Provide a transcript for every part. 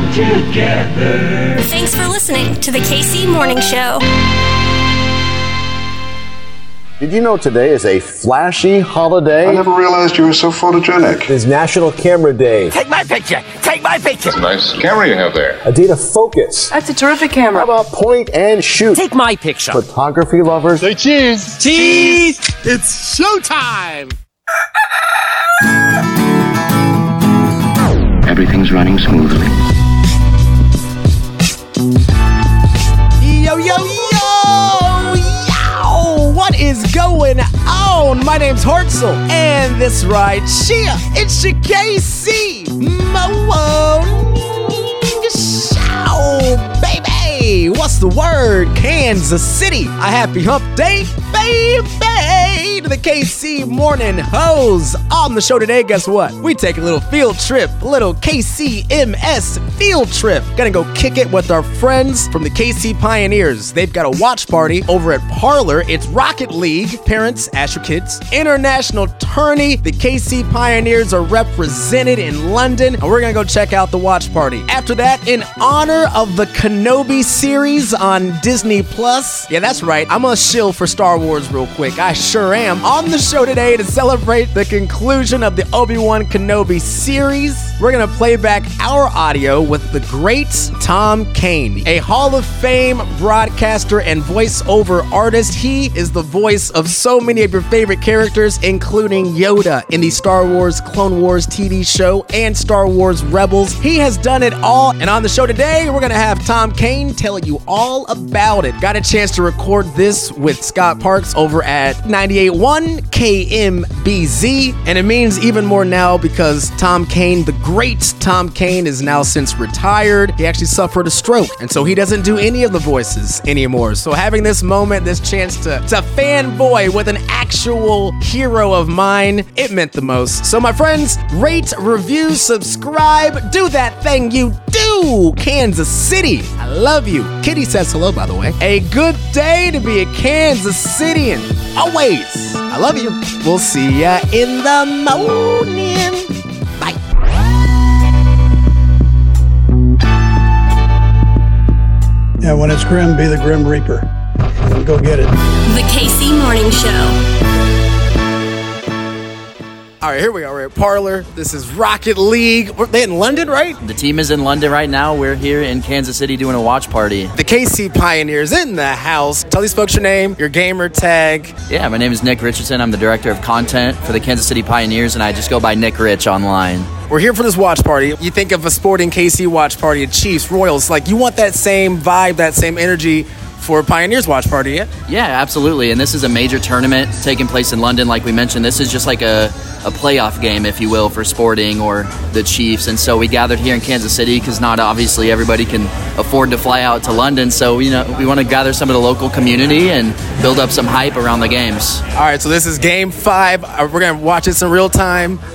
come together. Thanks for listening to the KC Morning Show. Did you know today is a flashy holiday? I never realized you were so photogenic. It is National Camera Day. Take my picture. Take my picture. Nice camera you have there. A day to focus. That's a terrific camera. How about point and shoot? Take my picture. Photography lovers. Say cheese. Cheese. It's showtime. Everything's running smoothly. Yo, yo, yo, yo! What is going on? My name's Hartzell, and this right here, it's your KC Morning Show, baby! What's the word? Kansas City. A happy hump day, baby! To the KC Morning Hose. On the show today, guess what? We take a little field trip, a little KCMS field trip. Gonna go kick it with our friends from the KC Pioneers. They've got a watch party over at Parlor. It's Rocket League. Parents, ask your kids. International tourney. The KC Pioneers are represented in London, and we're gonna go check out the watch party. After that, in honor of the Kenobi series on Disney Plus. Yeah, that's right. I'm a shill for Star Wars real quick. I sure am. On the show today to celebrate the conclusion of the Obi-Wan Kenobi series, we're gonna play back our audio with the great Tom Kane, a Hall of Fame broadcaster and voiceover artist. He is the voice of so many of your favorite characters, including Yoda in the Star Wars Clone Wars TV show and Star Wars Rebels. He has done it all. And on the show today, we're gonna have Tom Kane tell you all about it. Got a chance to record this with Scott Parks over at 98.1 KMBZ. And it means even more now because Tom Kane, the great Tom Kane, is now since retired. He actually suffered a stroke. And so he doesn't do any of the voices anymore. So having this moment, this chance to, to fanboy with an actual hero of mine, it meant the most. So my friends, rate, review, subscribe, do that thing you do. Kansas City, I love you. Kitty says hello, by the way. A good day to be a Kansas Citian always. I love you. We'll see ya in the morning. Yeah, when it's grim, be the Grim Reaper. And go get it. The KC Morning Show. All right, here we are. We're at Parlor. This is Rocket League. We're, they in London, right? The team is in London right now. We're here in Kansas City doing a watch party. The KC Pioneers in the house. Tell these folks your name, your gamer tag. Yeah, my name is Nick Richardson. I'm the director of content for the Kansas City Pioneers, and I just go by Nick Rich online. We're here for this watch party. You think of a sporting KC watch party, Chiefs, Royals, like you want that same vibe, that same energy for Pioneers Watch Party, yeah? Yeah, absolutely. And this is a major tournament taking place in London, like we mentioned. This is just like a, a playoff game, if you will, for Sporting or the Chiefs. And so we gathered here in Kansas City because not obviously everybody can afford to fly out to London. So, you know, we want to gather some of the local community and build up some hype around the games. All right, so this is game five. Uh, We're going to watch this in real time.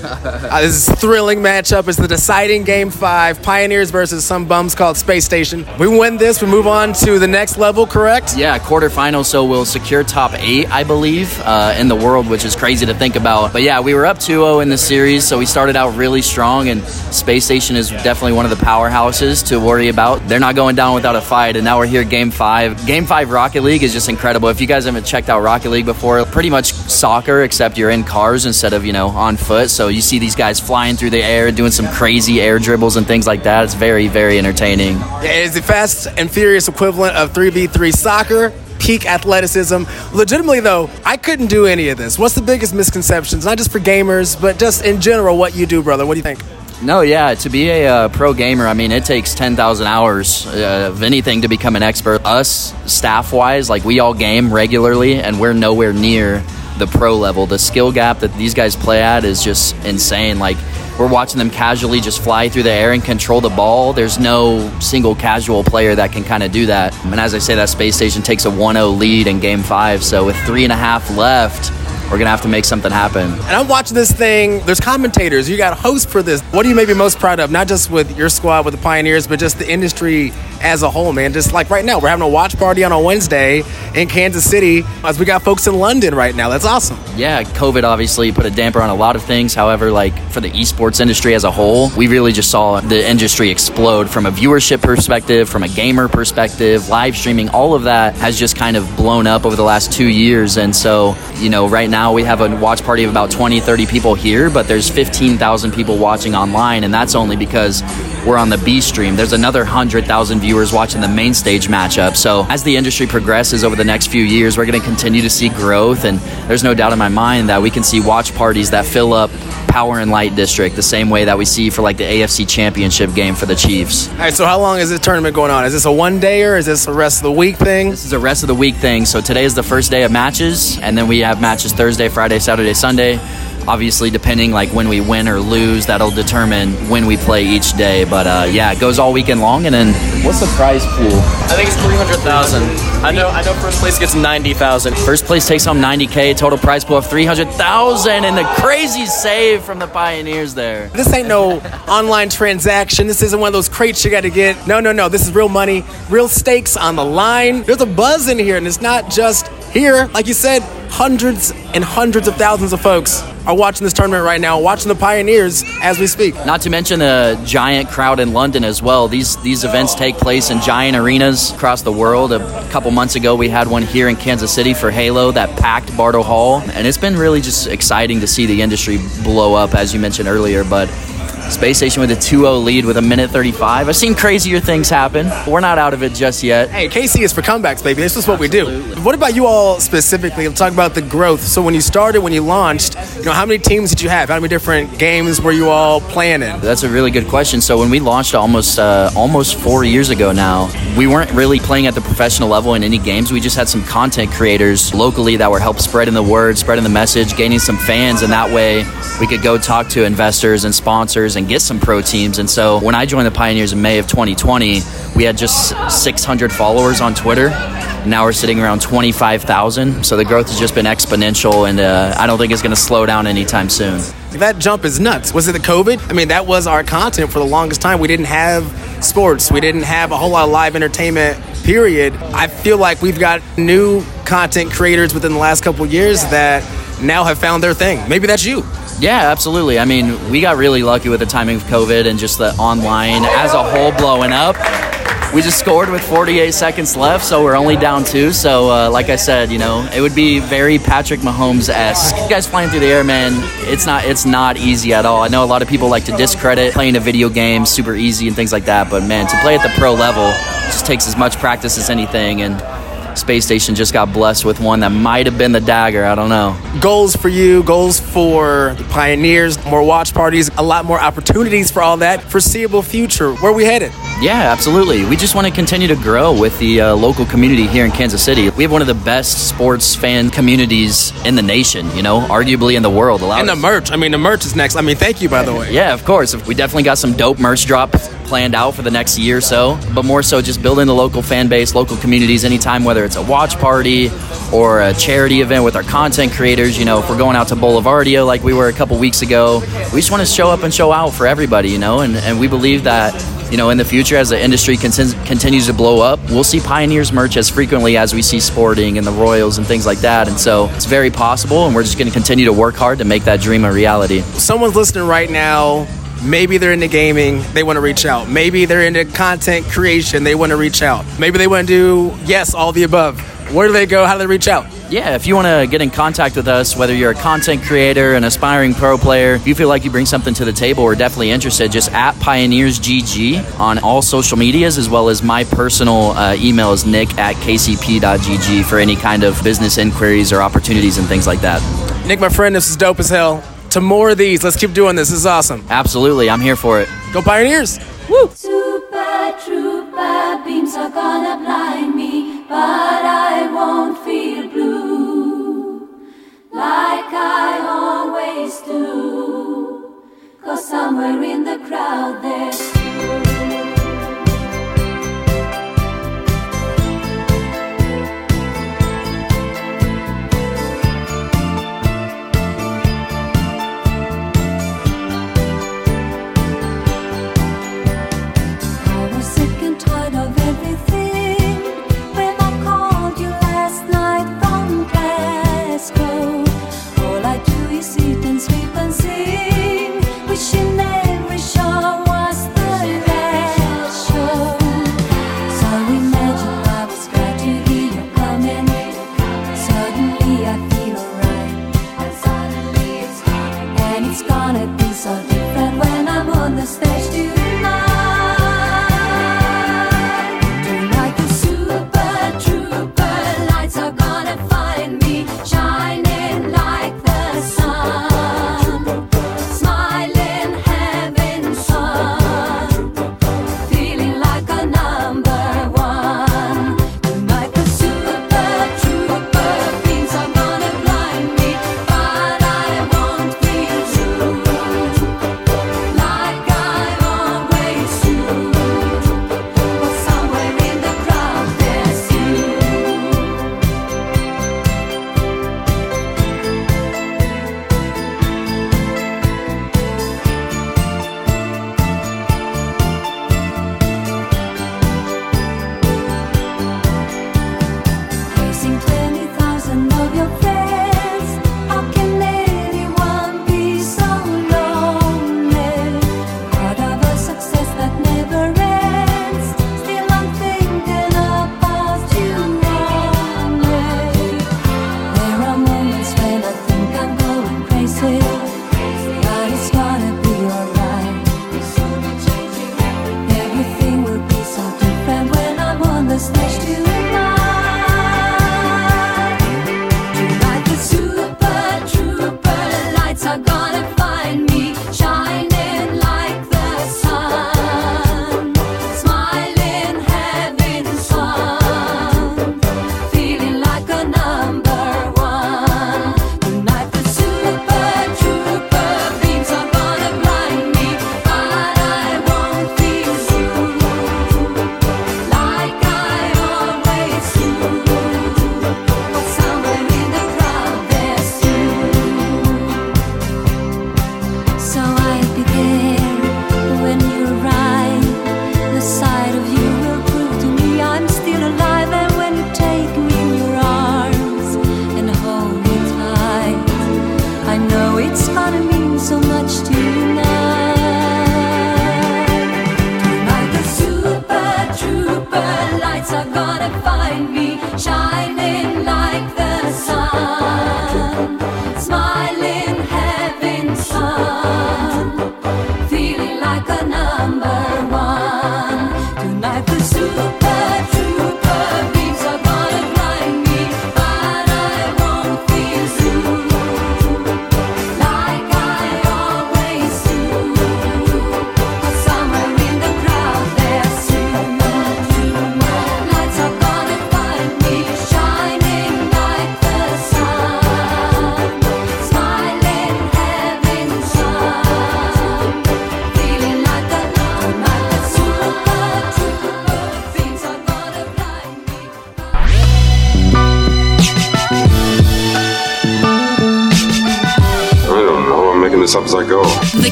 Uh, this is a thrilling matchup. It's the deciding game five Pioneers versus some bums called Space Station. We win this, we move on to the next level, correct? Yeah, quarterfinals, so we'll secure top eight, I believe, uh, in the world, which is crazy to think about. But yeah, we were up 2 0 in the series, so we started out really strong, and Space Station is definitely one of the powerhouses to worry about. They're not going down without a fight, and now we're here, game five. Game five Rocket League is just incredible. If you guys haven't checked out Rocket League before, pretty much soccer, except you're in cars instead of, you know, on foot. So you see these guys flying through the air, doing some crazy air dribbles and things like that. It's very, very entertaining. Yeah, it's the fast and furious equivalent of 3v3 soccer. Peak athleticism. Legitimately, though, I couldn't do any of this. What's the biggest misconceptions? Not just for gamers, but just in general, what you do, brother. What do you think? No, yeah, to be a uh, pro gamer, I mean, it takes 10,000 hours uh, of anything to become an expert. Us, staff wise, like we all game regularly, and we're nowhere near the pro level. The skill gap that these guys play at is just insane. Like, we're watching them casually just fly through the air and control the ball. There's no single casual player that can kind of do that. And as I say, that space station takes a 1 0 lead in game five. So with three and a half left, we're gonna have to make something happen. And I'm watching this thing. There's commentators. You got hosts for this. What are you maybe most proud of? Not just with your squad, with the Pioneers, but just the industry as a whole, man. Just like right now, we're having a watch party on a Wednesday in Kansas City as we got folks in London right now. That's awesome. Yeah, COVID obviously put a damper on a lot of things. However, like for the esports industry as a whole, we really just saw the industry explode from a viewership perspective, from a gamer perspective, live streaming, all of that has just kind of blown up over the last two years. And so, you know, right now we have a watch party of about 20, 30 people here, but there's 15,000 people watching online, and that's only because we're on the B stream. There's another 100,000 viewers watching the main stage matchup. So as the industry progresses over the next few years, we're going to continue to see growth, and there's no doubt in my mind that we can see watch parties that fill up Power and Light District the same way that we see for like the AFC Championship game for the Chiefs. All right, so how long is this tournament going on? Is this a one day Or is this a rest of the week thing? This is a rest of the week thing. So today is the first day of matches, and then we have matches Thursday, Friday, Saturday, Sunday. Obviously, depending like when we win or lose, that'll determine when we play each day. But uh, yeah, it goes all weekend long. And then, what's the prize pool? I think it's three hundred thousand. I know. I know. First place gets ninety thousand. First place takes home 90k. Total prize pool of 300,000, and the crazy save from the Pioneers there. This ain't no online transaction. This isn't one of those crates you got to get. No, no, no. This is real money, real stakes on the line. There's a buzz in here, and it's not just here. Like you said, hundreds and hundreds of thousands of folks are watching this tournament right now, watching the Pioneers as we speak. Not to mention a giant crowd in London as well. These these events take place in giant arenas across the world. A couple months ago, we had one here in Kansas City for Halo that packed Bartle Hall, and it's been really just exciting to see the industry blow up, as you mentioned earlier. But Space Station with a 2-0 lead with a minute 35. I've seen crazier things happen. We're not out of it just yet. Hey, KC is for comebacks, baby. This is what we do. What about you all specifically? Talk about the growth. So when you started, when you launched, you know, how many teams did you have? How many different games were you all playing in? That's a really good question. So when we launched almost uh, almost four years ago now, we weren't really playing at the professional level in any games. We just had some content creators locally that were help spreading the word, spreading the message, gaining some fans, and that way we could go talk to investors and sponsors and get some pro teams. And so when I joined the Pioneers in May of 2020, we had just 600 followers on Twitter. Now we're sitting around 25,000. So the growth has just been exponential, and uh, I don't think it's going to slow down anytime soon. That jump is nuts. Was it the COVID? I mean, that was our content for the longest time. We didn't have sports, we didn't have a whole lot of live entertainment, period. I feel like we've got new content creators within the last couple years that now have found their thing. Maybe that's you. Yeah, absolutely. I mean, we got really lucky with the timing of COVID and just the online as a whole blowing up. We just scored with 48 seconds left, so we're only down two. So, uh, like I said, you know, it would be very Patrick Mahomes esque. You guys flying through the air, man. It's not it's not easy at all. I know a lot of people like to discredit playing a video game super easy and things like that, but man, to play at the pro level just takes as much practice as anything. And Space Station just got blessed with one that might have been the dagger. I don't know. Goals for you, goals for the Pioneers, more watch parties, a lot more opportunities for all that. Foreseeable future. Where we headed? Yeah, absolutely. We just want to continue to grow with the uh, local community here in Kansas City. We have one of the best sports fan communities in the nation, you know, arguably in the world. A lot And the merch. I mean, the merch is next. I mean, thank you, by the way. Yeah, of course. We definitely got some dope merch drop planned out for the next year or so, but more so just building the local fan base, local communities anytime, whether it's a watch party or a charity event with our content creators. You know, if we're going out to Boulevardia like we were a couple weeks ago, we just want to show up and show out for everybody, you know, and, and we believe that. You know, in the future, as the industry contin- continues to blow up, we'll see Pioneers merch as frequently as we see Sporting and the Royals and things like that. And so it's very possible, and we're just going to continue to work hard to make that dream a reality. Someone's listening right now. Maybe they're into gaming, they want to reach out. Maybe they're into content creation, they want to reach out. Maybe they want to do, yes, all the above. Where do they go? How do they reach out? Yeah, if you want to get in contact with us, whether you're a content creator, an aspiring pro player, if you feel like you bring something to the table, we're definitely interested. Just at Pioneers GG on all social medias, as well as my personal uh, email is nick at kcp.gg for any kind of business inquiries or opportunities and things like that. Nick, my friend, this is dope as hell. To more of these, let's keep doing this. This is awesome. Absolutely, I'm here for it. Go Pioneers! Super trooper beams are gonna blind me, but I won't feel blue like I always do. Cause somewhere in the crowd there's see.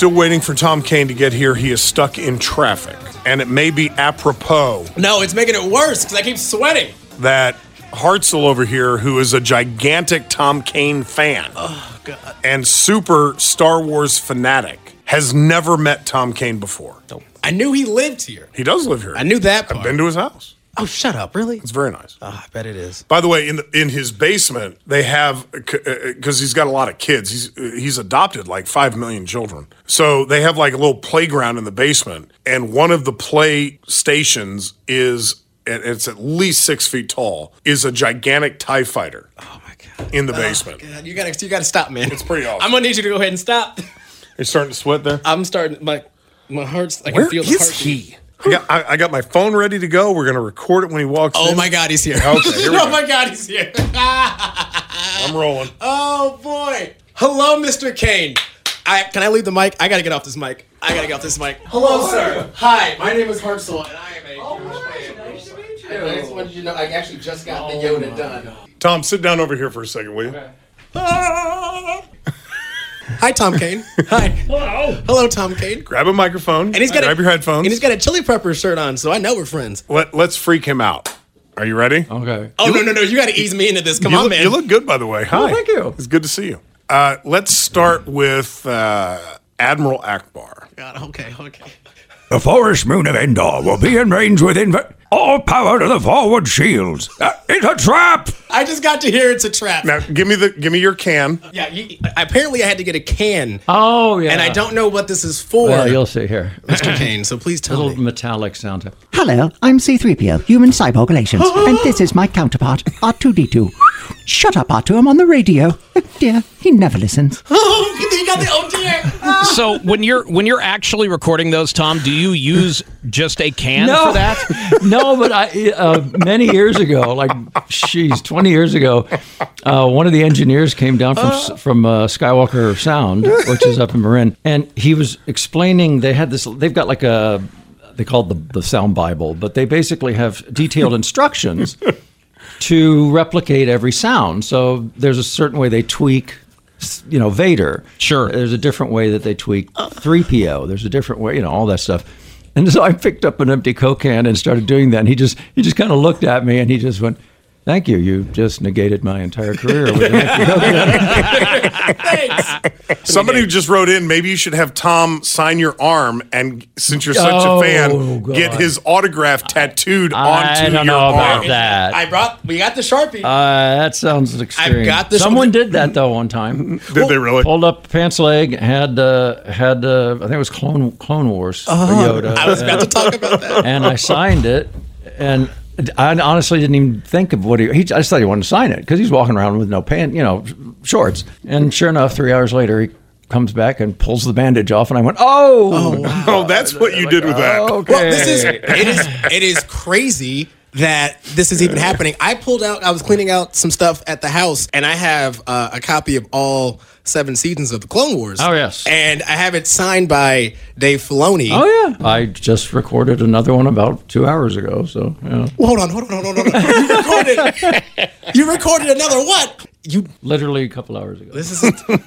Still waiting for Tom Kane to get here. He is stuck in traffic. And it may be apropos No, it's making it worse because I keep sweating. that Hartzell over here, who is a gigantic Tom Kane fan oh, and super Star Wars fanatic, has never met Tom Kane before. I knew he lived here. He does live here. I knew that I've part. been to his house. Oh, shut up! Really? It's very nice. Ah, I bet it is. By the way, in the, in his basement, they have because uh, uh, he's got a lot of kids. He's uh, he's adopted like five million children. So they have like a little playground in the basement, and one of the play stations is and it's at least six feet tall. Is a gigantic Tie Fighter. Oh my god! In the oh, basement, God, you gotta, you gotta stop, man. It's pretty awesome. I'm gonna need you to go ahead and stop. you're starting to sweat there. I'm starting. My my heart's. Like I can feel the is heart. he? I got, I, I got my phone ready to go. We're gonna record it when he walks oh in. Oh my god, he's here. Okay, here oh go. my god, he's here. I'm rolling. oh boy. Hello, Mr. Kane. I, can I leave the mic? I gotta get off this mic. I gotta get off this mic. Hello, sir. Hi, my name is Hartzell, and I am a oh, Jewish fan. Nice to meet you. I just wanted you to know I actually just got the oh Yoda done. Tom, sit down over here for a second, will you? Ah! Hi, Tom Kane. Hi. Hello. Hello, Tom Kane. Grab a microphone. And he's got grab a, your headphones. And he's got a Chili Pepper shirt on, so I know we're friends. Let, let's freak him out. Are you ready? Okay. Oh no no no! You got to ease me into this. Come you on, look, man. You look good, by the way. Hi. thank you. It's good to see you. Uh, let's start with uh, Admiral Ackbar. God, okay, okay. The forest moon of Endor will be in range within v- all power to the forward shields. Uh, it's a trap! I just got to hear it's a trap. Now give me the give me your can. Yeah, you, apparently I had to get a can, Oh yeah. and I don't know what this is for, Well, you'll see here. Mr. Kane. So please tell Little me. metallic sound. Hello, I'm C3PO, human cyborg relations, and this is my counterpart, R2D2. Shut up, R2, I'm on the radio. Oh dear, he never listens. Oh, Oh, got the oh dear. So when you're when you're actually recording those, Tom, do you use just a can no, for that? no, but I uh, many years ago, like she's twenty years ago, uh, one of the engineers came down from Uh. from uh, Skywalker Sound, which is up in Marin, and he was explaining they had this. They've got like a they call it the the Sound Bible, but they basically have detailed instructions to replicate every sound. So there's a certain way they tweak. You know, Vader. Sure. There's a different way that they tweak 3PO. There's a different way, you know, all that stuff. And so I picked up an empty Coke can and started doing that. And he just he just kind of looked at me and he just went, "Thank you. You just negated my entire career with an empty Coke. Thanks. Somebody just wrote in. Maybe you should have Tom sign your arm, and since you're such Oh, a fan, God. get his autograph tattooed I onto don't your know about arm. that. I brought. We got the sharpie. Uh, that sounds extreme. I got this Someone one. did that though one time. Did they really? Pulled up pants leg, had uh, had uh, I think it was Clone Clone Wars. for Yoda. I was about to talk about that. and I signed it, and I honestly didn't even think of what he. he I just thought he wanted to sign it because he's walking around with no pants, you know, shorts. And sure enough, three hours later, he comes back and pulls the bandage off, and I went, "Oh, Oh, that's what you did with that. okay." Well, this is it is it is crazy that this is even happening. I pulled out. I was cleaning out some stuff at the house, and I have uh, a copy of all seven seasons of the Clone Wars. Oh, yes. and I have it signed by Dave Filoni. Oh yeah, I just recorded another one about two hours ago. So yeah, Well, hold on, hold on, hold on, hold on. You recorded. you recorded another what? You. literally a couple hours ago. This is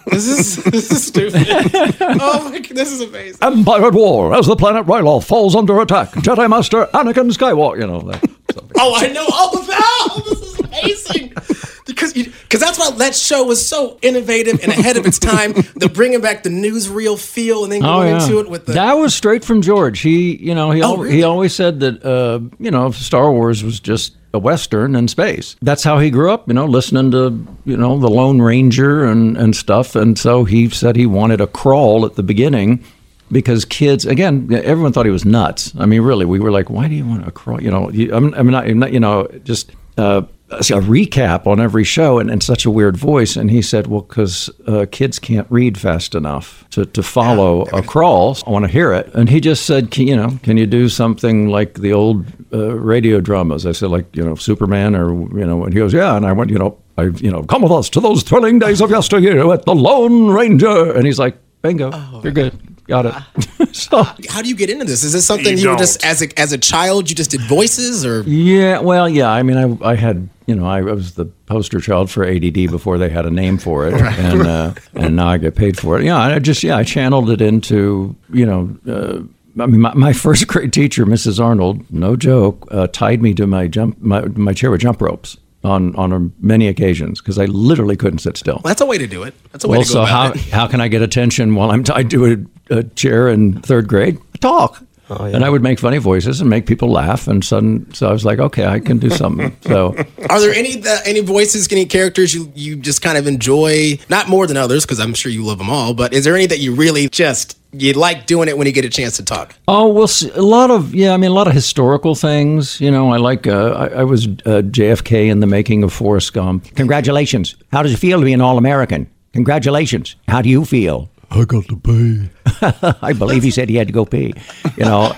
this is this is stupid. Oh my! god, This is amazing. Empire at War as the planet Ryloth falls under attack. Jedi Master Anakin Skywalker. You know that. stuff. Oh, I know all of that. This is amazing. Because because that's why that show was so innovative and ahead of its time. The bringing back the newsreel feel and then Oh going yeah, into it with the. that was straight from George. He, you know, he Oh, al- really? he always said that uh, you know Star Wars was just a western in space. That's how he grew up. You know, listening to you know the Lone Ranger and and stuff. And so he said he wanted a crawl at the beginning. Because kids, again, everyone thought he was nuts. I mean, really, we were like, "Why do you want a crawl?" You know, you, I'm, I'm, not, I'm not, you know, just uh, a recap on every show and in such a weird voice. And he said, Well, because uh, kids can't read fast enough to, to follow a crawl. I want to hear it. And he just said, can, You know, can you do something like the old uh, radio dramas? I said, Like, you know, Superman or, you know, and he goes, Yeah. And I went, You know, I've, you know, come with us to those thrilling days of yesteryear at the Lone Ranger. And he's like, Bingo, you're good. Got it. so, How do you get into this? Is this something You you, were just as a as a child you just did voices or? Yeah, well, yeah. I mean, I, I had, you know, I was the poster child for ADD before they had a name for it, and uh, and now I get paid for it. Yeah, I just, yeah, I channeled it into, you know, uh, I mean, my, my first grade teacher, Mrs. Arnold, no joke, uh, tied me to my jump, my, my chair with jump ropes on on many occasions because I literally couldn't sit still. Well, that's a way to do it. That's a way Well, to go so how about it. how can I get attention while I'm tied to a, a chair in third grade? Talk. Oh, And I would make funny voices and make people laugh, and sudden, so I was like, okay, I can do something. So Are there any uh, any voices, any characters you you just kind of enjoy? Not more than others, because I'm sure you love them all. But is there any that you really just you like doing it when you get a chance to talk? Oh, we'll see. A lot of yeah, I mean a lot of historical things. You know, I like. Uh, I, I was uh, JFK in the making of Forrest Gump. Congratulations. How does it feel to be an All-American? Congratulations. How do you feel? I got to pay. I believe he said he had to go pee. You know,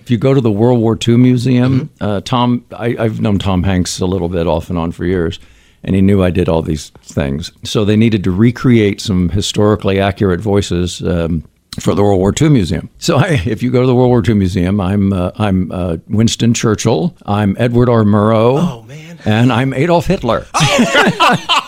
if you go to the World War II Museum, uh, Tom, I, I've known Tom Hanks a little bit off and on for years, and he knew I did all these things. So they needed to recreate some historically accurate voices. Um, for the World War II Museum. So I, if you go to the World War II Museum, I'm uh, I'm uh, Winston Churchill, I'm Edward R. Murrow, Oh man, and I'm Adolf Hitler.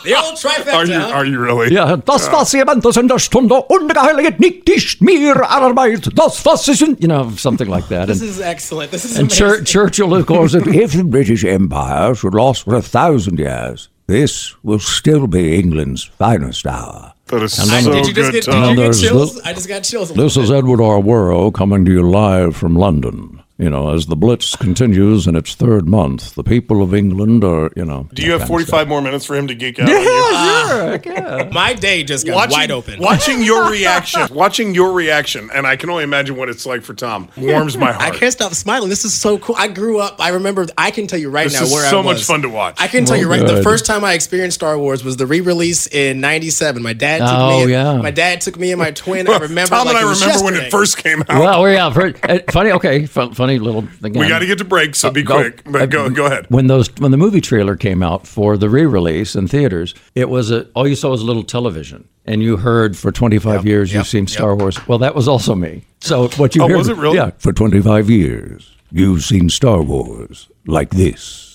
the old trifecta. Are you are you really? Ja, das was jemand das in der Stunde ungeheiligt nicht ist mir Arbeit, das was ist, you know, something like that. This And, is excellent. This is and amazing. Chur- Churchill, of course, if the British Empire should last for a thousand years, this will still be England's finest hour. That is And so then- Did you just good, get, did you get chills? the- I just got chills. a This little is Edward R. Murrow coming to you live from London. You know, as the Blitz continues in its third month, the people of England are, you know. Do you have 45 more minutes for him to geek out? on you? bit. Ah. My day just got wide open. Watching your reaction, watching your reaction, and I can only imagine what it's like for Tom. Warms my heart. I can't stop smiling. This is so cool. I grew up. I remember. I can tell you right This now where so I was. much fun to watch. I can tell you Well, right. The first time I experienced Star Wars was the re-release in '97. My dad took Oh, me. And, yeah. My dad took me and my twin. I remember. Tom like and I it was remember when it first came out. Well, yeah, for, funny. Okay, fun, funny little thing. we got to get to break, so uh, be Go- quick. But uh, go, go ahead. When those when the movie trailer came out for the re-release in theaters, it was a all you saw was a little television, and you heard for 25 years you've seen Star Wars. Well, that was also me. So what you Oh, heard, was it really? Yeah, For 25 years, you've seen Star Wars like this.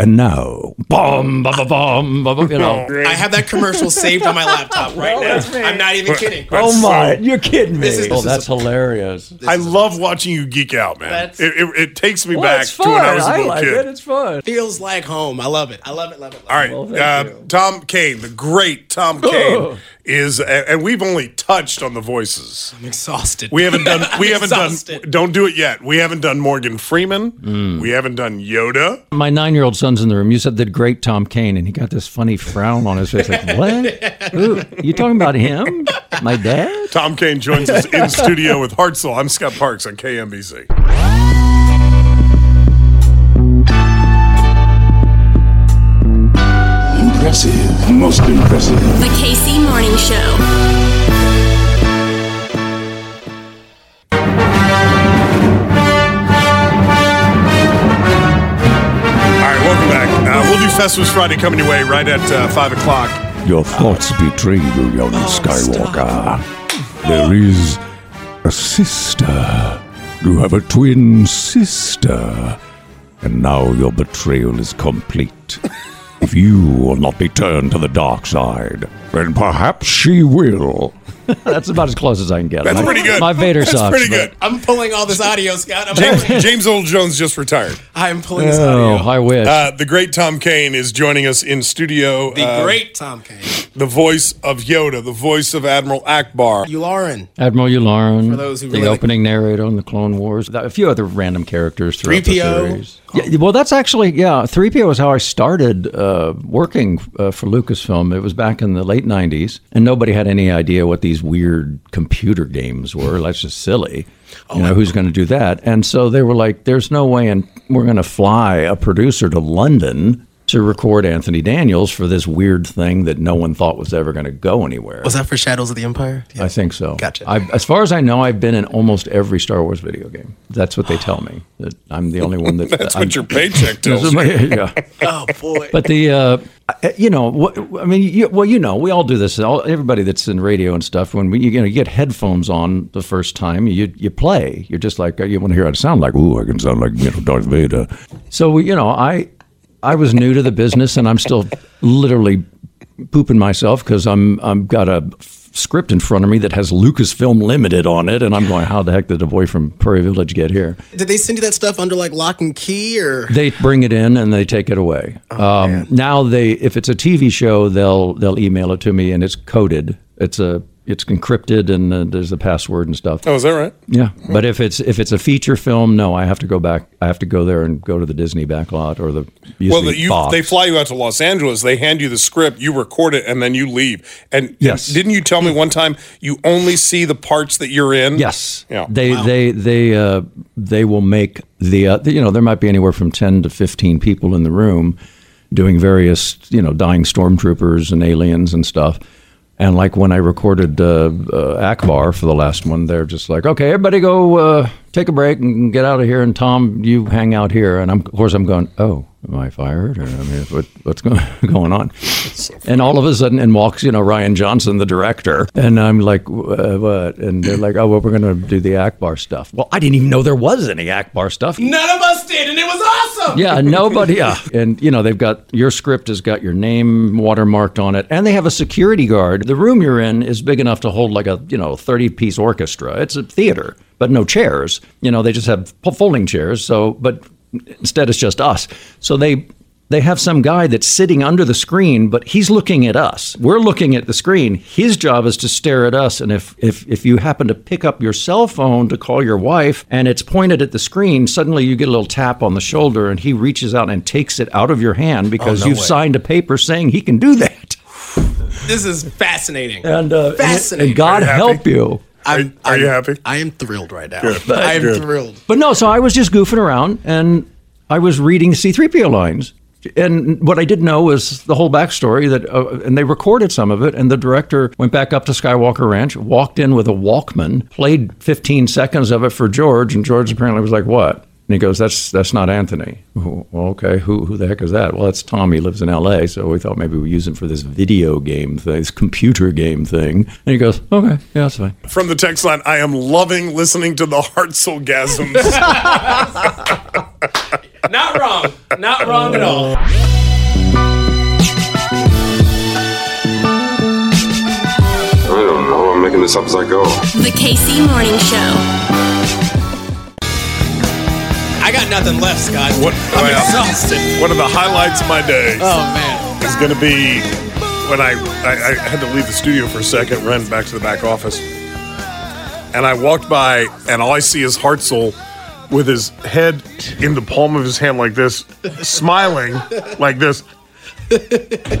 And now, bum, bum, bum, bum, bum, you know. I have that commercial saved on my laptop right now. I'm not even kidding. Oh my! You're kidding me! This is- oh, this is that's hilarious. I love watching you geek out, man. That's- It, it, it takes me Well, back it's to when I was a fun. I little like kid. it. It's fun. Feels like home. I love it. I love it. Love it. Love All right, Well, thank uh, you. Tom Kane, the great Tom Kane, is, and we've only touched on the voices. I'm exhausted. We haven't done. We haven't done. Don't do it yet. We haven't done Morgan Freeman. Mm. We haven't done Yoda. My nine-year-old son's in the room. You said the great Tom Kane, and he got this funny frown on his face. Like, what? Who? You talking about him? My dad? Tom Kane joins us in studio with Hartzell. I'm Scott Parks on KMBZ. Impressive. Most impressive. The KC Morning Show. All right, welcome back. Uh, we'll do Festivus Friday coming your way right at uh, five o'clock. your thoughts betray you, young Skywalker. There is a sister. You have a twin sister. And now your betrayal is complete. if you will not be turned to the dark side, then perhaps she will. That's about as close as I can get. That's my, pretty good. My Vader That's sucks. pretty but- good. I'm pulling all this audio, Scott. I'm James, pulling, James Earl Jones just retired. I'm pulling this Oh, audio. I wish. Uh, the great Tom Kane is joining us in studio. The Uh, great Tom Kane. the voice of Yoda, the voice of Admiral Ackbar. Yularen. Admiral Yularen, For those who the really like- opening narrator on the Clone Wars, a few other random characters throughout the 3PO. series. Yeah, well, that's actually yeah. 3PO was how I started uh, working uh, for Lucasfilm. It was back in the late '90s, and nobody had any idea what these weird computer games were. That's just silly. Oh, you know, who's going to do that? And so they were like, "There's no way, and we're going to fly a producer to London." To record Anthony Daniels for this weird thing that no one thought was ever going to go anywhere. Was that for Shadows of the Empire? I think so. Gotcha. I, as far as I know, I've been in almost every Star Wars video game. That's what they tell me. That I'm the only one that. That's I'm, what your paycheck tells you. yeah. Oh boy. But the, uh, you know, what, I mean, you, well, you know, we all do this. All, everybody that's in radio and stuff, when we, you, know, you get headphones on the first time, you you play. You're just like, you want to hear how it sound like. Ooh, I can sound like you know Darth Vader. So you know, I I was new to the business, and I'm still literally pooping myself because I'm I'm got a script in front of me that has Lucasfilm Limited on it, and I'm going, how the heck did a boy from Prairie Village get here? Did they send you that stuff under like lock and key or? They bring it in and they take it away. um, now they, if it's a TV show, they'll they'll email it to me and it's coded. It's a it's encrypted and uh, there's a password and stuff. Oh, is that right? Yeah, but if it's if it's a feature film, no, I have to go back. I have to go there and go to the Disney backlot or the used Well, the, you, Fox. they fly you out to Los Angeles. They hand you the script, you record it, and then you leave. And Yes. and didn't you tell me one time you only see the parts that you're in? Yes. Yeah. They they they uh, they will make the uh, you know there might be anywhere from ten to fifteen people in the room doing various you know dying stormtroopers and aliens and stuff. And like when I recorded uh, uh, Ackbar for the last one, they're just like, okay, everybody go uh, take a break and get out of here. And Tom, you hang out here. And I'm, of course, I'm going, oh, am I fired? Or I mean, what, what's going, going on? and all of a sudden, and walks, you know, Rian Johnson, the director. And I'm like, uh, what? And they're like, oh, well, we're going to do the Ackbar stuff. Well, I didn't even know there was any Ackbar stuff. None of us did, and it was awesome. Yeah, nobody. Yeah, and you know they've got your script has got your name watermarked on it, and they have a security guard. The room you're in is big enough to hold like a you know 30 piece orchestra. It's a theater, but no chairs. You know they just have folding chairs. So, but instead it's just us. So they they have some guy that's sitting under the screen, but he's looking at us. We're looking at the screen. His job is to stare at us. And if, if, if you happen to pick up your cell phone to call your wife and it's pointed at the screen, suddenly you get a little tap on the shoulder and he reaches out and takes it out of your hand because Oh, no you've way. signed a paper saying he can do that. This is fascinating. And, uh, fascinating. and God help you. I'm, Are you happy? I am thrilled right now. Good. I am Good. thrilled. But no, so I was just goofing around and I was reading C3PO lines. And what I didn't know was the whole backstory that, uh, and they recorded some of it. And the director went back up to Skywalker Ranch, walked in with a Walkman, played 15 seconds of it for George, and George apparently was like, "What?" And he goes, "That's that's not Anthony." "Oh, Well, okay, who who the heck is that? Well, that's Tom. He lives in L.A., so we thought maybe we use him for this video game thing, this computer game thing. And he goes, "Okay, yeah, that's fine." From the text line, I am loving listening to the Hartzellgasms. Not wrong. Not wrong at all. I don't know. I'm making this up as I go. The KC Morning Show. I got nothing left, Scott. What, I'm well, exhausted. one of the highlights of my day Oh man. is going to be when I, I, I had to leave the studio for a second, run back to the back office. And I walked by, and all I see is Hartzell with his head in the palm of his hand like this, smiling like this,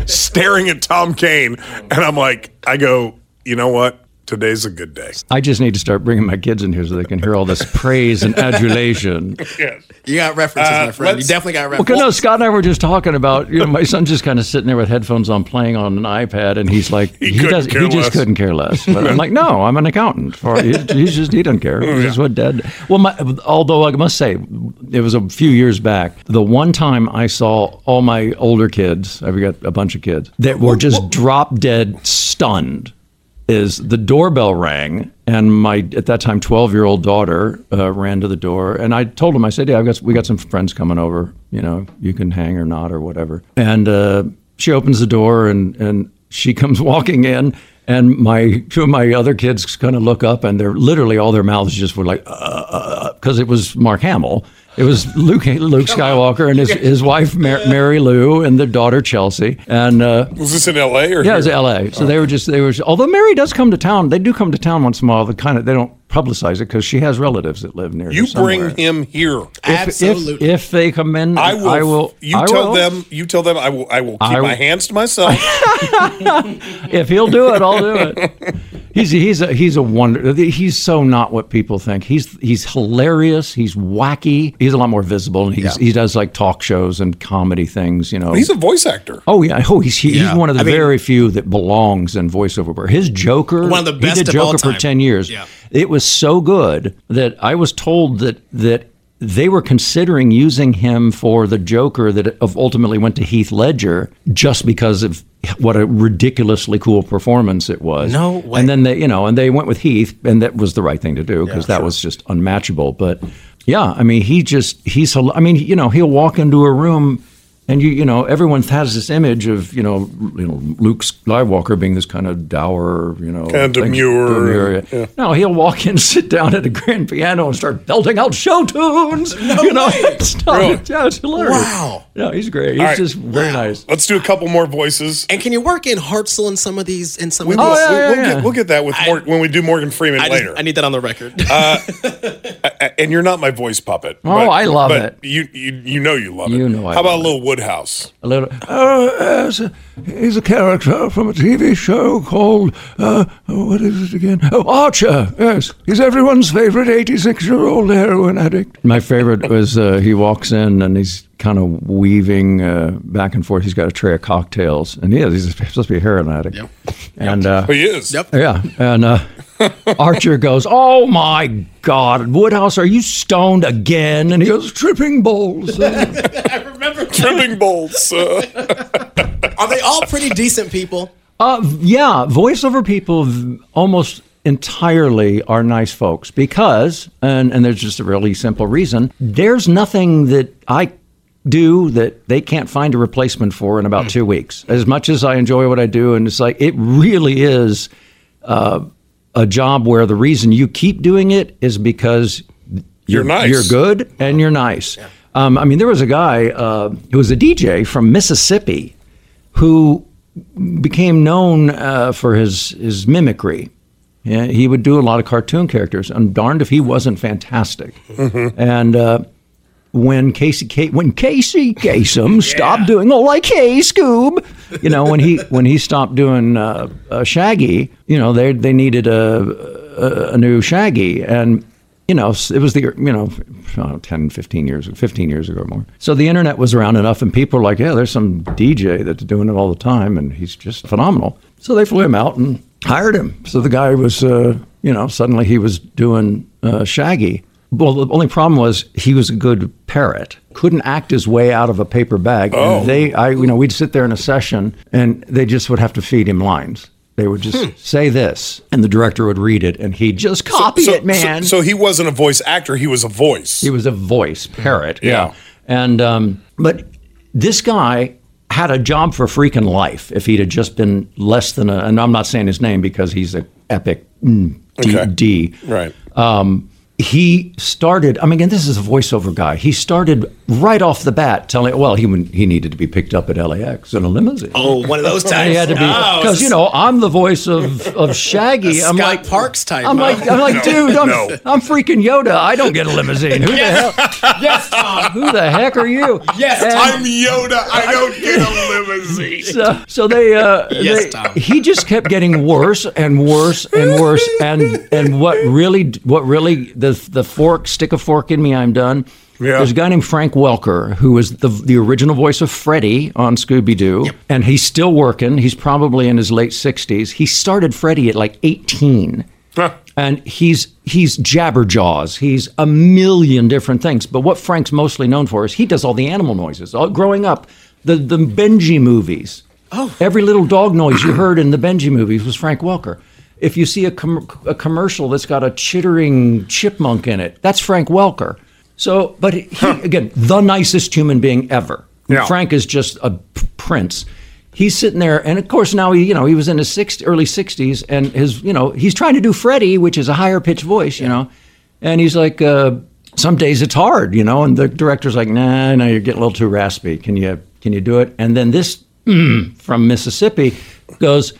staring at Tom Kane. And I'm like, I go, you know what? Today's a good day. I just need to start bringing my kids in here so they can hear all this praise and adulation. Yes. You got references, Uh, my friend. You definitely got references. Well, no, Scott and I were just talking about, you know, my son's just kind of sitting there with headphones on playing on an iPad, and he's like, He he, does, he just couldn't care less. But I'm like, no, I'm an accountant. For he, he's just he doesn't care. He's just what dad. Well, my, although I must say, it was a few years back. The one time I saw all my older kids, I've got a bunch of kids that were just drop dead stunned is the doorbell rang and my at that time 12 year old daughter uh, ran to the door and i told him i said yeah I've got, we got some friends coming over you know you can hang or not or whatever. And uh, she opens the door and and she comes walking in and my two of my other kids kind of look up and they're literally all their mouths just were like because it was mark hamill it was Luke, Luke Skywalker and his, his wife Mar- Marilou and their daughter Chelsea and uh, Was this in LA or? yeah, it was? L.A. So they were just they were. Although Mary does come to town, they do come to town once in a while. They kind of they don't publicize it because she has relatives that live near. You her somewhere. bring him here. If, Absolutely. If, if they come in, I will. I will. you I tell will. them. You tell them. I will. I will keep I my will- hands to myself. If he'll do it, I'll do it. He's he's a he's a wonder. He's so not what people think. He's he's hilarious. He's wacky. He's a lot more visible, and he's he does like talk shows and comedy things. You know, He's a voice actor. Oh yeah, oh he's he, Yeah. he's one of the I mean- very few that belongs in voiceover. work. His Joker, One of the best he did of all Joker for ten years. Yeah. It was so good that I was told that that they were considering using him for the Joker that ultimately went to Heath Ledger just because of what a ridiculously cool performance it was. No way. And then they, you know, and they went with Heath, and that was the right thing to do because that was just unmatchable. But yeah, I mean, he just he's. I mean, you know, he'll walk into a room. And you, you know, everyone has this image of, you know, you know, Luke Skywalker being this kind of dour, you know, Kinda things- demure, yeah. yeah. No, he'll walk in, sit down at a grand piano, and start belting out show tunes. No you know, way. stuff. Really? Yeah, it's hilarious. Wow. Yeah, he's great. He's All right. just very nice. Let's do a couple more voices. And can you work in Hartzell in some of these? In some We of will, these? yeah, we- yeah, we'll, yeah. Get, we'll get that with Mor- when we do Morgan Freeman I, just, later. I need that on the record. A- and you're not my voice puppet. Oh, I love but it. You, you you know you love it. You know I How about love a little Woodhouse? A little. Oh, yes, he's a character from a TV show called uh, oh, what is it again? Oh, Archer. Yes, he's everyone's favorite 86-year-old heroin addict. My favorite was uh, he walks in and he's kind of weaving uh, back and forth. He's got a tray of cocktails, and he is. He's supposed to be a heroin addict. Yep. And uh, He is. Yep. yeah, and uh, Archer goes, "Oh my God, Woodhouse, are you stoned again?" And he goes, "Tripping balls." I remember. Tripping bolts. Uh, Are they all pretty decent people? Uh, yeah, voiceover people almost entirely are nice folks because, and, and there's just a really simple reason, there's nothing that I do that they can't find a replacement for in about two weeks. As much as I enjoy what I do, and it's like, it really is uh, a job where the reason you keep doing it is because You're nice. You're good and you're nice. Um, I mean, there was a guy uh, who was a DJ from Mississippi who became known uh, for his his mimicry. Yeah, he would do a lot of cartoon characters, and darned if he wasn't fantastic. And uh, when Casey Ka- when Casey Kasem stopped doing oh like hey Scoob, you know when he when he stopped doing uh, uh, Shaggy, you know they they needed a, a a new Shaggy, and you know it was the you know, 10, 15 years 15 years ago or more. So the internet was around enough, and people were like, yeah, there's some DJ that's doing it all the time, and he's just phenomenal. So they flew him out and hired him. So the guy was, uh, you know, suddenly he was doing uh, Shaggy. Well, the only problem was he was a good parrot. Couldn't act his way out of a paper bag. Oh. And they, I, you know, we'd sit there in a session, and they just would have to feed him lines. They would just say this, and the director would read it, and he'd just copy so, it, man. So, so he wasn't a voice actor; he was a voice. He was a voice parrot. Yeah. Yeah. And um, but this guy had a job for freaking life if he'd have just been less than a. And I'm not saying his name because he's a epic mm, D. Okay. D. Right. Um, he started. I mean, again, this is a voiceover guy. He started right off the bat telling. Well, he he needed to be picked up at LAX in a limousine. Oh, one of those times. he had to be Oh, because you know I'm the voice of of Shaggy. I'm Scott like Parks type, I'm like I'm like No, dude. I'm no. I'm freaking Yoda. I don't get a limousine. Who the hell? yes, Tom. Who the heck are you? Yes, And- I'm Yoda. I don't get a limousine. so, so they, uh, Yes, they- Tom. he just kept getting worse and worse and worse. And and what really, what really, the the fork, stick a fork in me, I'm done. Yeah. There's a guy named Frank Welker who was the the original voice of Freddy on Scooby Doo, and he's still working. He's probably in his late 60s. He started Freddy at like 18 and he's he's jabberjaws. He's a million different things. But what Frank's mostly known for is he does all the animal noises. All, growing up, the the Benji movies. Oh. Every little dog noise you heard in the Benji movies was Frank Welker. If you see a, com- a commercial that's got a chittering chipmunk in it, that's Frank Welker. So, but he, again, the nicest human being ever. Yeah. Frank is just a p- prince. He's sitting there, and of course now he, you know, he was in his 60, early sixties, and his, you know, he's trying to do Freddie, which is a higher pitched voice, you know, and he's like, uh, some days it's hard, you know, and the director's like, nah, no, you're getting a little too raspy. Can you, can you do it? And then this mm, from Mississippi goes,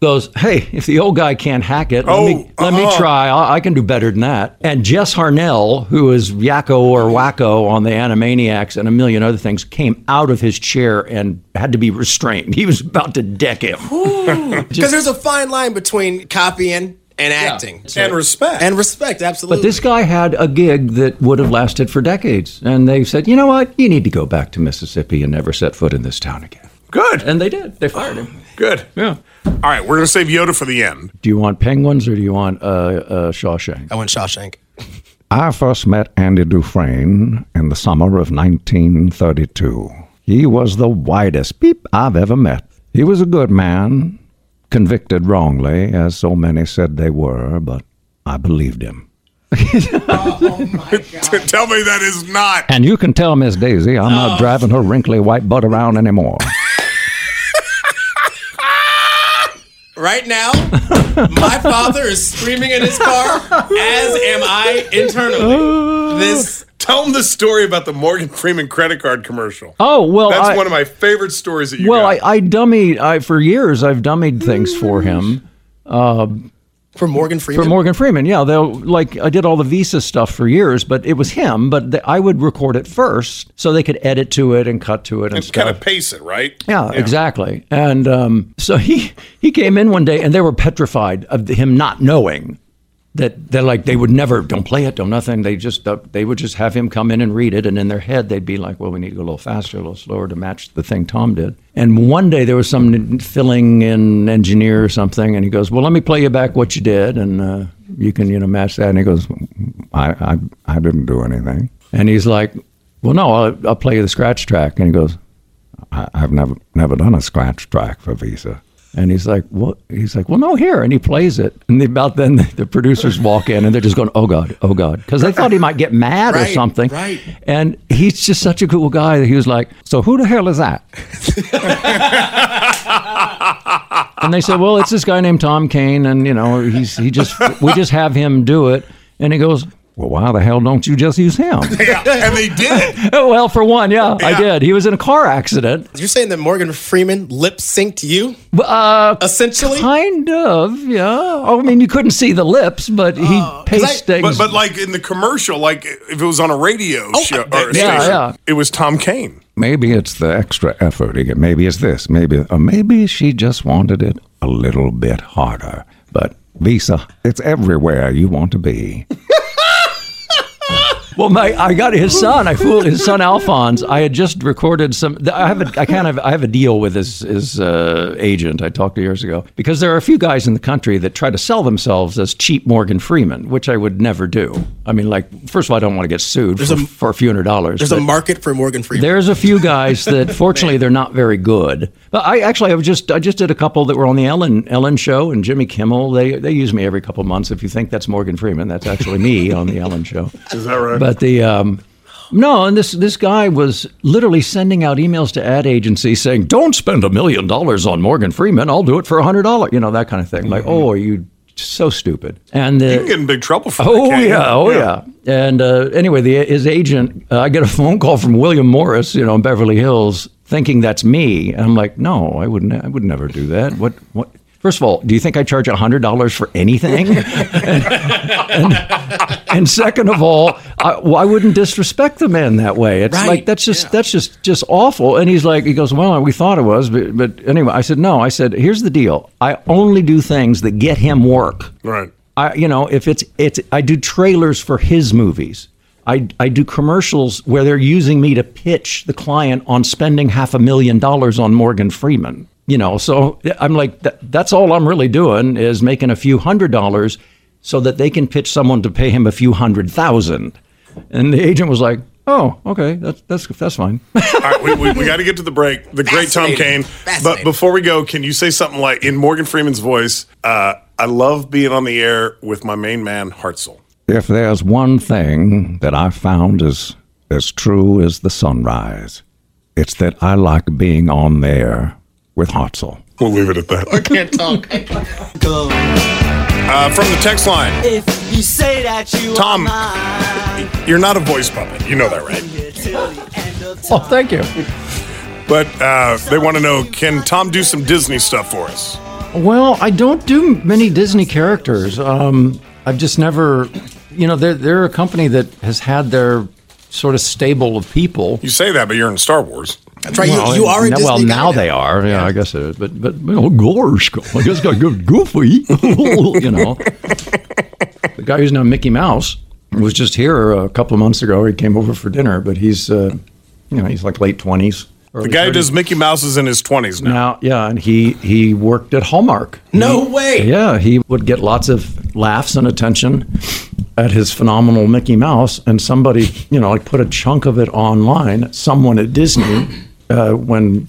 goes, hey, if the old guy can't hack it, let me Oh, let me uh-huh. try. I, I can do better than that. And Jess Harnell, who is Yakko or Wakko on the Animaniacs and a million other things, came out of his chair and had to be restrained. He was about to deck him. Because there's a fine line between copying and acting. And respect. And respect, absolutely. But this guy had a gig that would have lasted for decades. And they said, you know what? You need to go back to Mississippi and never set foot in this town again. Good. And they did. They fired him. Good. Yeah. All right, we're gonna save Yoda for the end. Do you want penguins or do you want uh, uh, Shawshank? I went Shawshank. I first met Andy Dufresne in the summer of 1932. He was the widest peep I've ever met. He was a good man, convicted wrongly, as so many said they were, but I believed him. oh, my God. Tell me that is not. And you can tell Miss Daisy I'm not driving her wrinkly white butt around anymore. Right now, my father is screaming in his car, as am I internally. This Tell them the story about the Morgan Freeman credit card commercial. Oh, well, That's I- one of my favorite stories that you well, got. I, I dummied. I for years I've dummied things for him. Uh, for Morgan Freeman. for Morgan Freeman, yeah, they'll like I did all the Visa stuff for years, but it was him. But the, I would record it first, so they could edit to it and cut to it and, and stuff. kind of pace it, right? Yeah, exactly. And um, so he he came in one day, and they were petrified of him not knowing that they're like they would never don't play it, don't nothing. They just uh, they would just have him come in and read it, and in their head they'd be like, well, we need to go a little faster, a little slower to match the thing Tom did. And one day there was some filling in engineer or something, and he goes, well, let me play you back what you did, and uh, you can you know match that. And he goes, I I, I didn't do anything. And he's like, well, no, I'll, I'll play you the scratch track. And he goes, I, I've never never done a scratch track for Visa. And he's like, what? He's like, well, no, here. And he plays it. And about then the producers walk in and they're just going, oh God, oh God. Because they thought he might get mad or something. right. And he's just such a cool guy that he was like, so who the hell is that? and they said, well, it's this guy named Tom Kane. And, you know, he's, he just, we just have him do it. And he goes, Well, why the hell don't you just use him? yeah, and they did. well, for one, yeah, I did. He was in a car accident. You're saying that Morgan Freeman lip synced you? Uh, Essentially? Kind of, yeah. Oh, I mean, you couldn't see the lips, but he Oh, paced things. But, but like in the commercial, like if it was on a radio show or a Yeah, station, yeah. it was Tom Kane. Maybe it's the extra effort. Again, Maybe it's this. Maybe, or maybe she just wanted it a little bit harder. But Visa, it's everywhere you want to be. Well, my I got his son. I fooled his son Alphonse. I had just recorded some. I have a I kind of I have a deal with his his uh, agent. I talked to years ago because there are a few guys in the country that try to sell themselves as cheap Morgan Freeman, which I would never do. I mean, like first of all, I don't want to get sued for, for a few hundred dollars. There's a market for Morgan Freeman. There's a few guys that, fortunately, they're not very good. But I actually, I was just, I just did a couple that were on the Ellen Ellen show and Jimmy Kimmel. They they use me every couple of months. If you think that's Morgan Freeman, that's actually me on the Ellen show. Is that right? But the um, no, and this this guy was literally sending out emails to ad agencies saying, "Don't spend a million dollars on Morgan Freeman. I'll do it for a hundred dollars." You know that kind of thing. Like, oh, are you so stupid? And You the, can get in big trouble for Oh that. you? yeah, oh yeah. And uh, anyway, the, his agent, uh, I get a phone call from William Morris, you know, in Beverly Hills, thinking that's me. And I'm like, no, I wouldn't. I would never do that. What? What? First of all, do you think I charge hundred dollars for anything? and, and, and second of all, I, well, I wouldn't disrespect the man that way. It's Right, like that's just that's just just awful. And he's like, he goes, well, we thought it was, but, but anyway, I said no. I said, here's the deal. I only do things that get him work. Right. I, you know, if it's it's, I do trailers for his movies. I, I do commercials where they're using me to pitch the client on spending half a million dollars on Morgan Freeman. You know, so I'm like, that, that's all I'm really doing is making a few hundred dollars so that they can pitch someone to pay him a few hundred thousand. And the agent was like, oh, okay, that's that's that's fine. All right, we, we, we got to get to the break. The great Tom Kane. But before we go, can you say something like in Morgan Freeman's voice? Uh, I love being on the air with my main man Hartzell. If there's one thing that I found is as true as the sunrise, it's that I like being on there with Hartzell. We'll leave it at that. I can't talk. Uh, from the text line, If you say that you Tom, are mine, you're not a voice puppet. You know that, right? till the end of oh, thank you. But uh, they want to know can Tom do some Disney stuff for us? Well, I don't do many Disney characters. Um, I've just never, you know, they're they're a company that has had their sort of stable of people. You say that, but you're in Star Wars. That's right. you, you are a Disney well, guy now they are. Yeah, I guess it is. But but oh gosh, I guess got good goofy. you know, the guy who's now Mickey Mouse was just here a couple of months ago. He came over for dinner, but he's uh, you know he's like late twenties. The guy who does Mickey Mouse is in his 20s now. Now, yeah, and he he worked at Hallmark. No way. Yeah, he would get lots of laughs and attention at his phenomenal Mickey Mouse, and somebody, you know, like put a chunk of it online. Someone at Disney, uh, when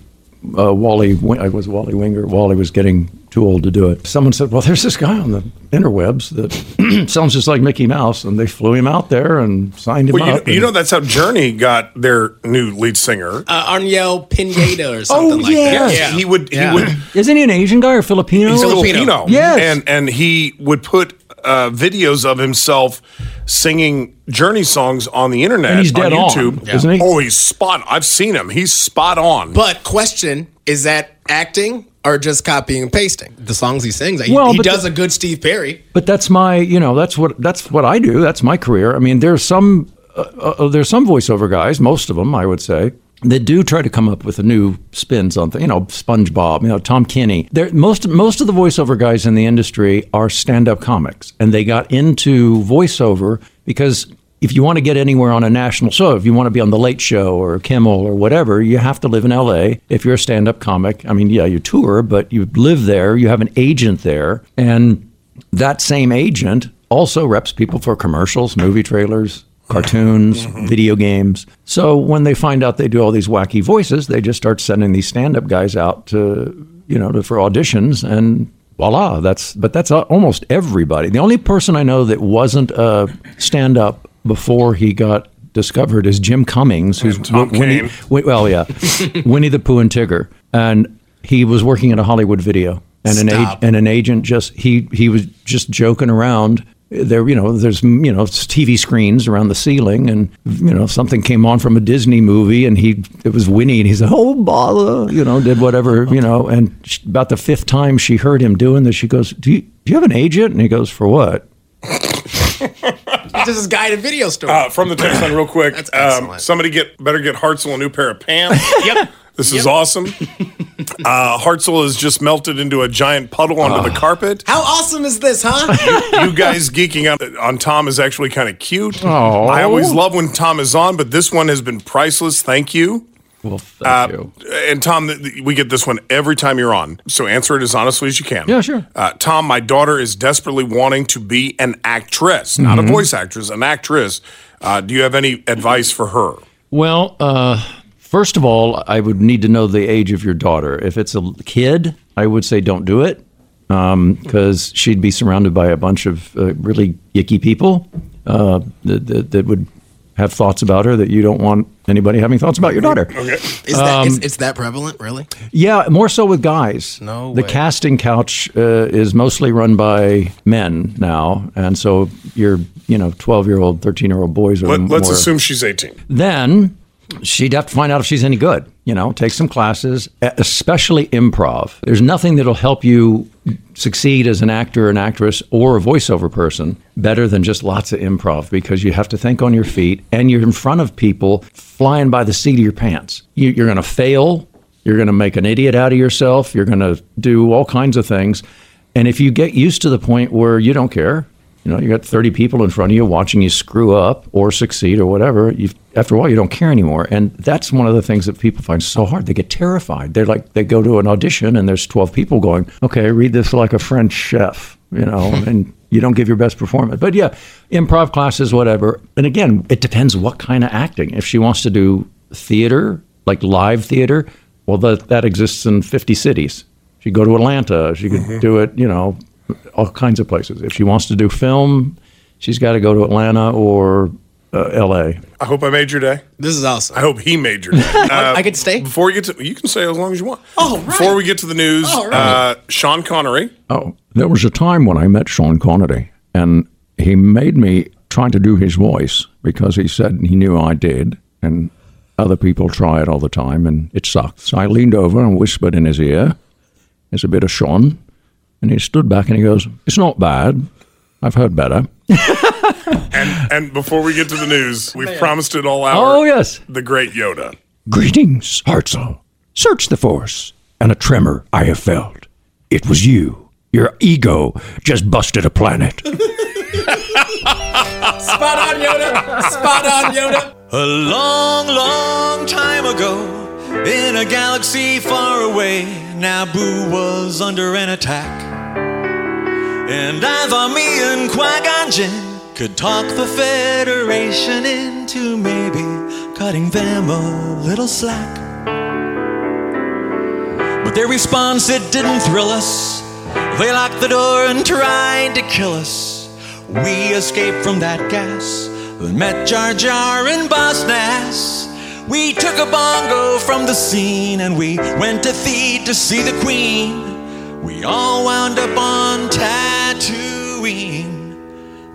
uh, Wally, I was Wally Winger, Wally was getting too old to do it. Someone said, "Well, there's this guy on the interwebs that sounds just like Mickey Mouse," and they flew him out there and signed him Well, you, up. know, you know that's how Journey got their new lead singer. Uh, Arnel Pineda or something like yeah. that. Yes, he would. Yeah. He would. Isn't he an Asian guy or Filipino? He's a Filipino. Yes. and and he would put uh, videos of himself singing Journey songs on the internet And he's dead on, YouTube. isn't he? Oh, he's spot. I've seen him. He's spot on. But question is that acting or just copying and pasting the songs he sings? He, Well, he but does the- a good Steve Perry. But that's my, you know, that's what that's what I do. That's my career. I mean, there's some uh, uh, there's some voiceover guys, most of them, I would say, that do try to come up with a new spins on things. You know, SpongeBob, you know, Tom Kenny. They're, most most of the voiceover guys in the industry are stand-up comics, and they got into voiceover because. If you want to get anywhere on a national show, if you want to be on The Late Show or Kimmel or whatever, you have to live in LA. If you're a stand up comic, I mean, yeah, you tour, but you live there, you have an agent there. And that same agent also reps people for commercials, movie trailers, cartoons, video games. So when they find out they do all these wacky voices, they just start sending these stand-up guys out to, you know, to, for auditions and voila, that's but that's almost everybody. The only person I know that wasn't a stand-up before he got discovered is Jim Cummings, who's Winnie. Well, yeah, Winnie the Pooh and Tigger, and he was working at a Hollywood video, and an ag- and an agent just he he was just joking around there, you know, there's you know TV screens around the ceiling, and you know something came on from a Disney movie, and he it was Winnie, and he said, "Oh bother," you know, did whatever, you know. And she, about the fifth time she heard him doing this, she goes, "Do you, do you have an agent?" And he goes, "For what?" This is guided video store. Uh, from the text line, real quick. That's um, excellent. somebody get better get Hartzell a new pair of pants. yep. This is awesome. Uh, Hartzell has just melted into a giant puddle onto the carpet. How awesome is this, huh? you guys geeking out on Tom is actually kind of cute. Oh. I always love when Tom is on, but this one has been priceless. Thank you. Well, thank you. And Tom, th- th- we get this one every time you're on. So answer it as honestly as you can. Yeah, sure. Uh, Tom, my daughter is desperately wanting to be an actress, not Mhm. a voice actress, an actress. Uh, do you have any advice for her? Well, uh, first of all, I would need to know the age of your daughter. If it's a kid, I would say don't do it because she'd be surrounded by a bunch of uh, really icky people uh, that, that, that would have thoughts about her that you don't want anybody having thoughts about your daughter. Okay. Is that Um, is, it's that prevalent, really? Yeah, more so with guys. No The way. casting couch uh, is mostly run by men now, and so your you know twelve year old, thirteen year old boys are Let, let's assume she's 18. Then she'd have to find out if she's any good. You know, take some classes, especially improv. There's nothing that'll help you succeed as an actor, an actress, or a voiceover person better than just lots of improv because you have to think on your feet and you're in front of people flying by the seat of your pants. You're going to fail. You're going to make an idiot out of yourself. You're going to do all kinds of things. And if you get used to the point where you don't care, you know, you got 30 people in front of you watching you screw up or succeed or whatever. You, after a while, you don't care anymore. And that's one of the things that people find so hard. They get terrified. They're like, they go to an audition and there's 12 people going, okay, read this like a French chef, you know, and you don't give your best performance. But yeah, improv classes, whatever. And again, it depends what kind of acting. If she wants to do theater, like live theater, well, that, that exists in 50 cities. She'd go to Atlanta. She could mm-hmm. do it, you know, all kinds of places. If she wants to do film, she's got to go to Atlanta or uh, L.A. I hope I made your day. This is awesome. I hope he made your day. Uh, I could stay? Before we get to, you can stay as long as you want. Oh, right. Before we get to the news, All right. uh, Sean Connery. Oh, there was a time when I met Sean Connery, and he made me try to do his voice because he said he knew I did, and other people try it all the time, and it sucked. So I leaned over and whispered in his ear, "There's a bit of Sean," and he stood back and he goes, "It's not bad. I've heard better." And and before we get to the news, we've promised it all out. Oh, yes. The great Yoda. Greetings, Hartzell. Search the force, and a tremor I have felt. It was you. Your ego just busted a planet. Spot on, Yoda. Spot on, Yoda. A long, long time ago, in a galaxy far away, Naboo was under an attack. And thought me and Qui Gon Jinn could talk the Federation into maybe cutting them a little slack. But their response, it didn't thrill us. They locked the door and tried to kill us. We escaped from that gas, then met Jar Jar and Boss Nass. We took a bongo from the scene and we went to Theed to see the Queen. We all wound up on Tatooine.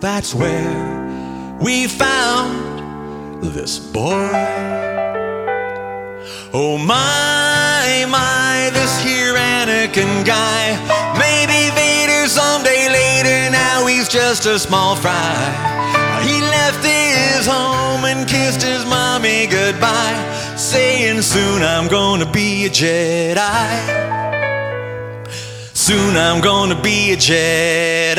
That's where we found this boy. Oh my, my, this here Anakin guy. Maybe Vader someday later, now he's just a small fry. He left his home and kissed his mommy goodbye, saying soon I'm gonna be a Jedi. Soon I'm gonna be a Jedi.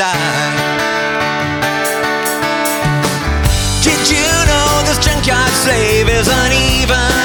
Did you know this junkyard slave isn't even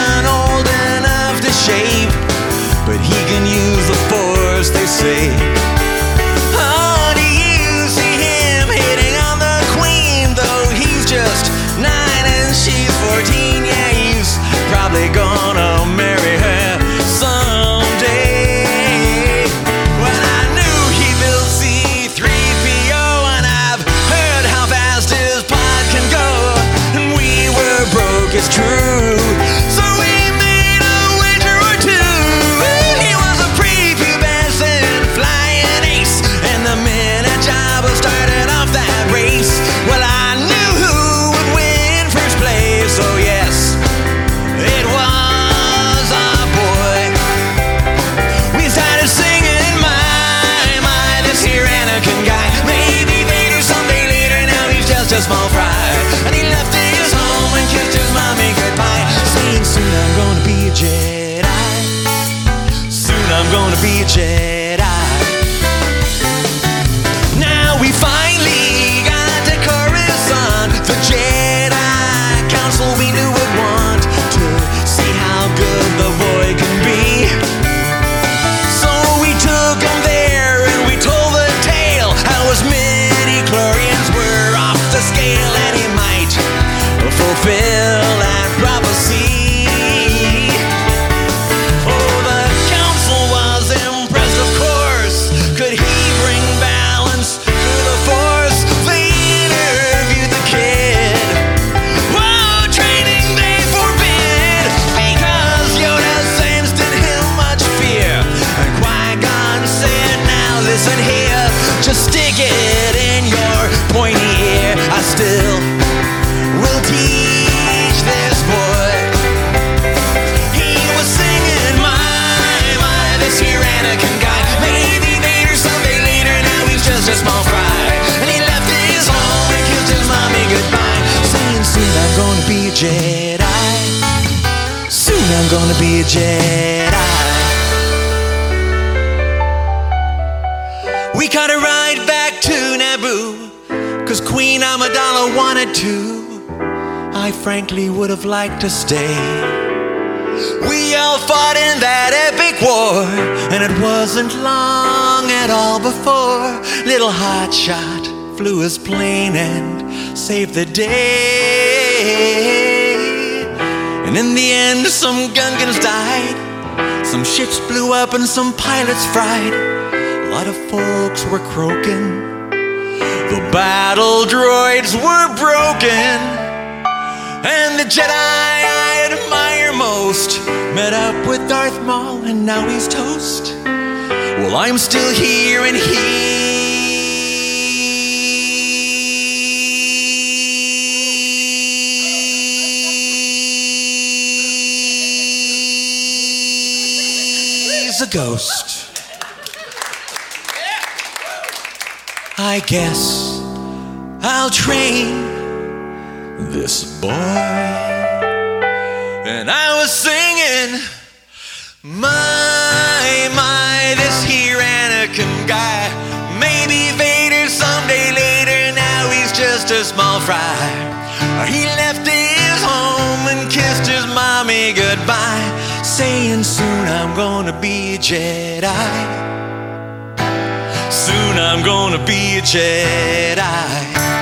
to stay. We all fought in that epic war, and it wasn't long at all before little hotshot flew his plane and saved the day. And in the end, some Gungans died, some ships blew up, and some pilots fried. A lot of folks were croaking. The battle droids were broken. And the Jedi most met up with Darth Maul, and now he's toast. Well, I'm still here, and he's a ghost. I guess I'll train this boy. And I was singing, My, my, this here Anakin guy. Maybe Vader someday later, now he's just a small fry. He left his home and kissed his mommy goodbye, saying, Soon I'm gonna be a Jedi. Soon I'm gonna be a Jedi.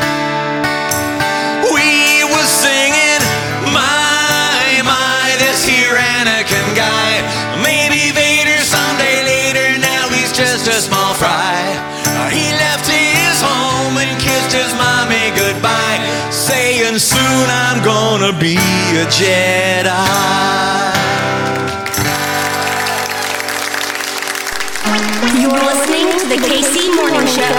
Soon I'm gonna be a Jedi. You're listening to the KC Morning Show.